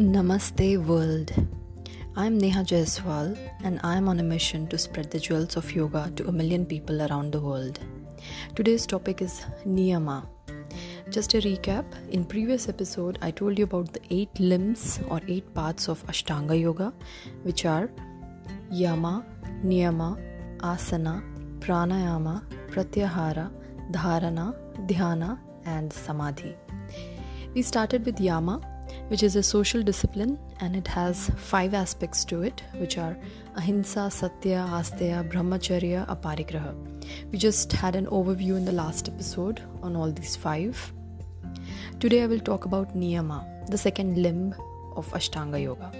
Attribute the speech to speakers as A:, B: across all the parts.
A: Namaste world. I'm Neha Jaiswal and I'm on a mission to spread the jewels of yoga to a million people around the world. Today's topic is niyama. Just a recap, in previous episode I told you about the 8 limbs or 8 parts of Ashtanga yoga which are yama, niyama, asana, pranayama, pratyahara, dharana, dhyana and samadhi. We started with yama which is a social discipline and it has five aspects to it, which are ahimsa, satya, asteya, brahmacharya, aparigraha. We just had an overview in the last episode on all these five. Today I will talk about niyama, the second limb of Ashtanga Yoga.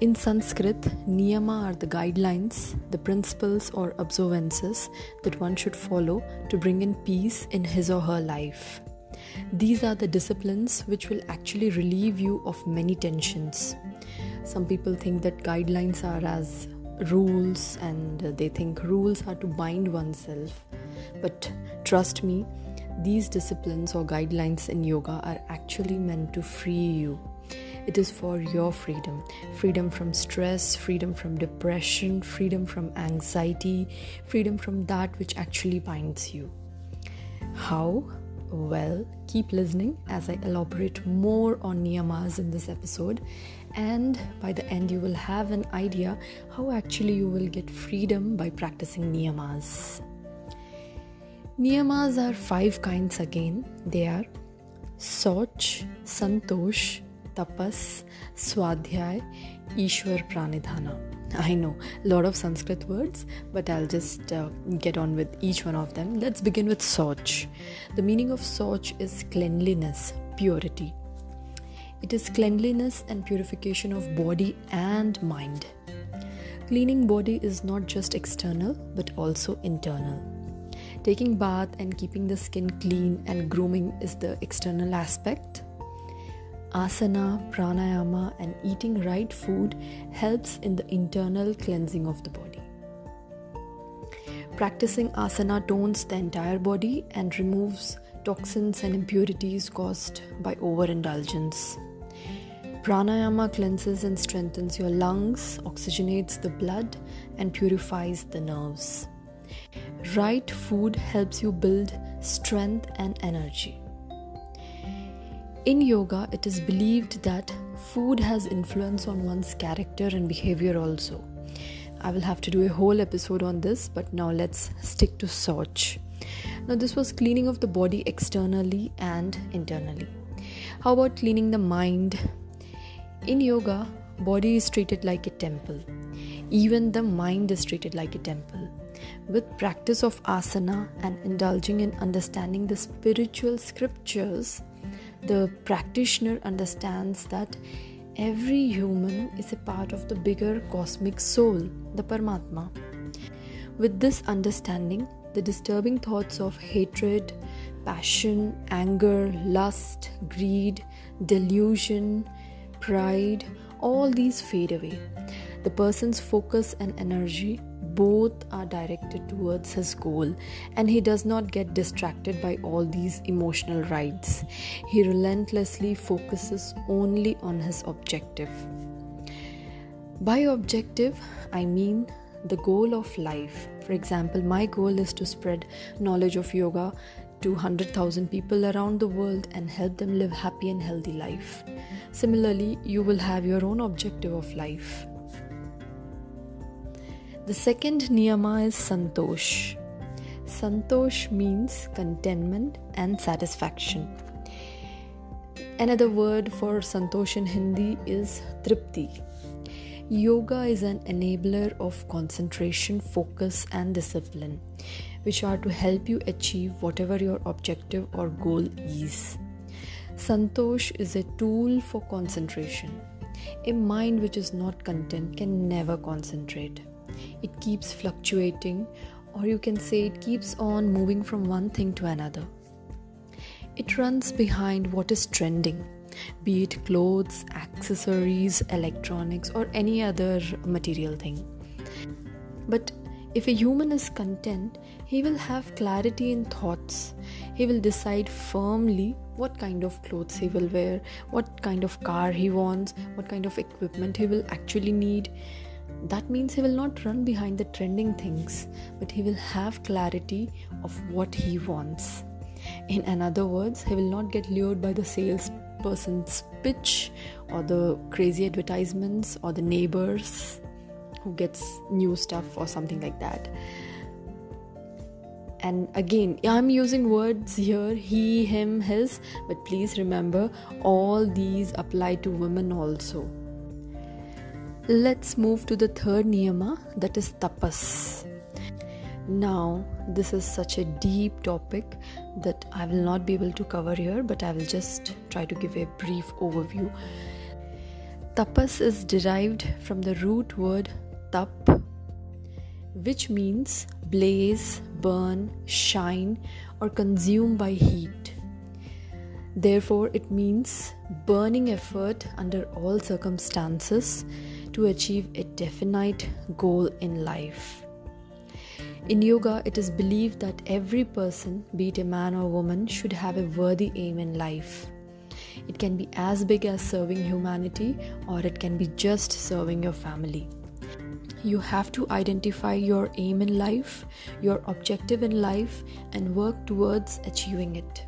A: In Sanskrit, niyama are the guidelines, the principles or observances that one should follow to bring in peace in his or her life. These are the disciplines which will actually relieve you of many tensions. Some people think that guidelines are as rules and they think rules are to bind oneself. But trust me, these disciplines or guidelines in yoga are actually meant to free you. It is for your freedom freedom from stress, freedom from depression, freedom from anxiety, freedom from that which actually binds you. How? Well, keep listening as I elaborate more on niyamas in this episode, and by the end, you will have an idea how actually you will get freedom by practicing niyamas. Niyamas are five kinds again. They are Soch, Santosh, Tapas, Swadhyay, Ishwar Pranidhana. I know a lot of Sanskrit words, but I'll just uh, get on with each one of them. Let's begin with Soch. The meaning of Soch is cleanliness, purity. It is cleanliness and purification of body and mind. Cleaning body is not just external but also internal. Taking bath and keeping the skin clean and grooming is the external aspect Asana, pranayama, and eating right food helps in the internal cleansing of the body. Practicing asana tones the entire body and removes toxins and impurities caused by overindulgence. Pranayama cleanses and strengthens your lungs, oxygenates the blood, and purifies the nerves. Right food helps you build strength and energy. In yoga, it is believed that food has influence on one's character and behavior also. I will have to do a whole episode on this, but now let's stick to Soch. Now, this was cleaning of the body externally and internally. How about cleaning the mind? In yoga, body is treated like a temple. Even the mind is treated like a temple. With practice of asana and indulging in understanding the spiritual scriptures, the practitioner understands that every human is a part of the bigger cosmic soul, the Paramatma. With this understanding, the disturbing thoughts of hatred, passion, anger, lust, greed, delusion, pride, all these fade away. The person's focus and energy both are directed towards his goal and he does not get distracted by all these emotional rides. He relentlessly focuses only on his objective. By objective, I mean the goal of life. For example, my goal is to spread knowledge of yoga to 100,000 people around the world and help them live happy and healthy life. Similarly, you will have your own objective of life. The second niyama is santosh. Santosh means contentment and satisfaction. Another word for santosh in Hindi is tripti. Yoga is an enabler of concentration, focus, and discipline, which are to help you achieve whatever your objective or goal is. Santosh is a tool for concentration. A mind which is not content can never concentrate it keeps fluctuating, or you can say it keeps on moving from one thing to another. It runs behind what is trending, be it clothes, accessories, electronics, or any other material thing. But If a human is content, he will have clarity in thoughts. He will decide firmly what kind of clothes he will wear, what kind of car he wants, what kind of equipment he will actually need. That means he will not run behind the trending things, but he will have clarity of what he wants. In another words, he will not get lured by the salesperson's pitch or the crazy advertisements or the neighbors who gets new stuff or something like that and again i'm using words here he him his but please remember all these apply to women also let's move to the third niyama that is tapas now this is such a deep topic that i will not be able to cover here but i will just try to give a brief overview tapas is derived from the root word tap which means blaze, burn, shine, or consume by heat. Therefore, it means burning effort under all circumstances to achieve a definite goal in life. In yoga, it is believed that every person, be it a man or woman, should have a worthy aim in life. It can be as big as serving humanity, or it can be just serving your family you have to identify your aim in life, your objective in life, and work towards achieving it.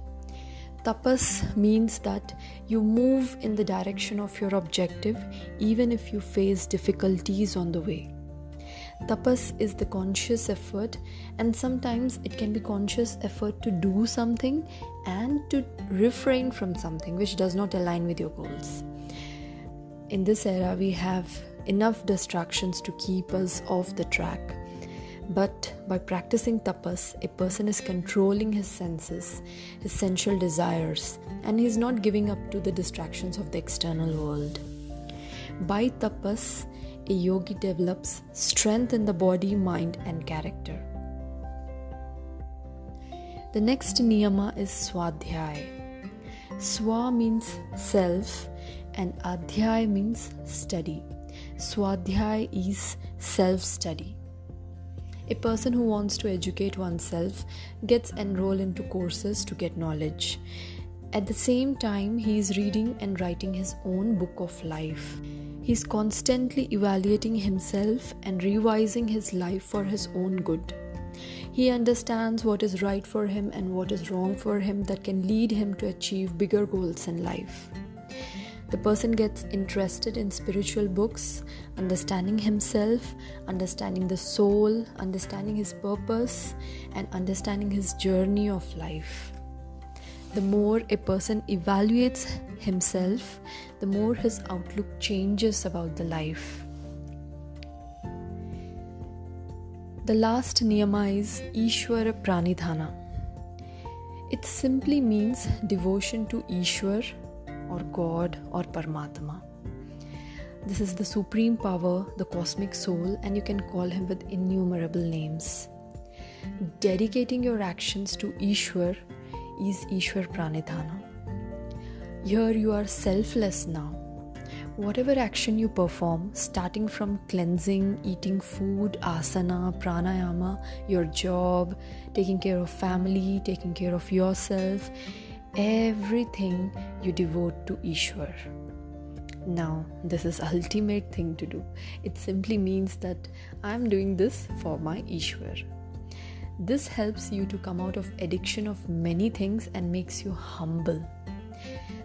A: Tapas means that you move in the direction of your objective even if you face difficulties on the way. Tapas is the conscious effort, and sometimes it can be conscious effort to do something and to refrain from something which does not align with your goals. In this era, we have enough distractions to keep us off the track. But by practicing tapas, a person is controlling his senses, his sensual desires, and he is not giving up to the distractions of the external world. By tapas, a yogi develops strength in the body, mind, and character. The next niyama is swadhyay. Swa means self, and adhyay means study. Swadhyay is self study. A person who wants to educate oneself gets enrolled into courses to get knowledge. At the same time, he is reading and writing his own book of life. He is constantly evaluating himself and revising his life for his own good. He understands what is right for him and what is wrong for him that can lead him to achieve bigger goals in life. The person gets interested in spiritual books, understanding himself, understanding the soul, understanding his purpose, and understanding his journey of life. The more a person evaluates himself, the more his outlook changes about the life. The last niyama is Ishwara Pranidhana. It simply means devotion to Ishwar or God or Paramatma. This is the supreme power, the cosmic soul, and you can call him with innumerable names. Dedicating your actions to Ishwar is Ishwar Pranidhana. Here you are selfless now. Whatever action you perform, starting from cleansing, eating food, asana, pranayama, your job, taking care of family, taking care of yourself, everything you devote to Ishwar. Now, this is ultimate thing to do. It simply means that I am doing this for my Ishwar. This helps you to come out of addiction of many things and makes you humble.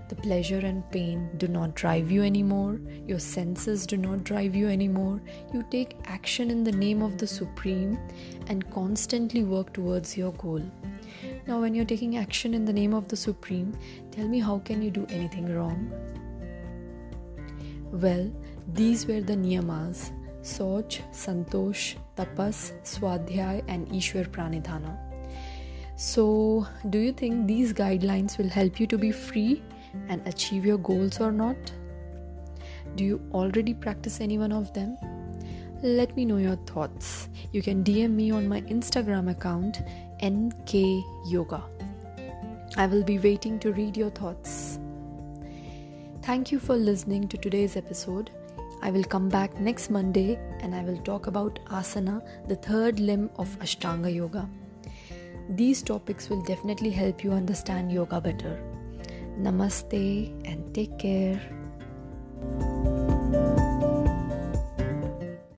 A: The pleasure and pain do not drive you anymore. Your senses do not drive you anymore. You take action in the name of the Supreme and constantly work towards your goal. Now, when you're taking action in the name of the Supreme, tell me how can you do anything wrong? Well, these were the niyamas Soch, Santosh, Tapas, Swadhyay, and Ishwar Pranidhana. So, do you think these guidelines will help you to be free and achieve your goals or not? Do you already practice any one of them? Let me know your thoughts. You can DM me on my Instagram account NK Yoga. I will be waiting to read your thoughts. Thank you for listening to today's episode. I will come back next Monday and I will talk about asana, the third limb of Ashtanga Yoga. These topics will definitely help you understand yoga better. Namaste and take care.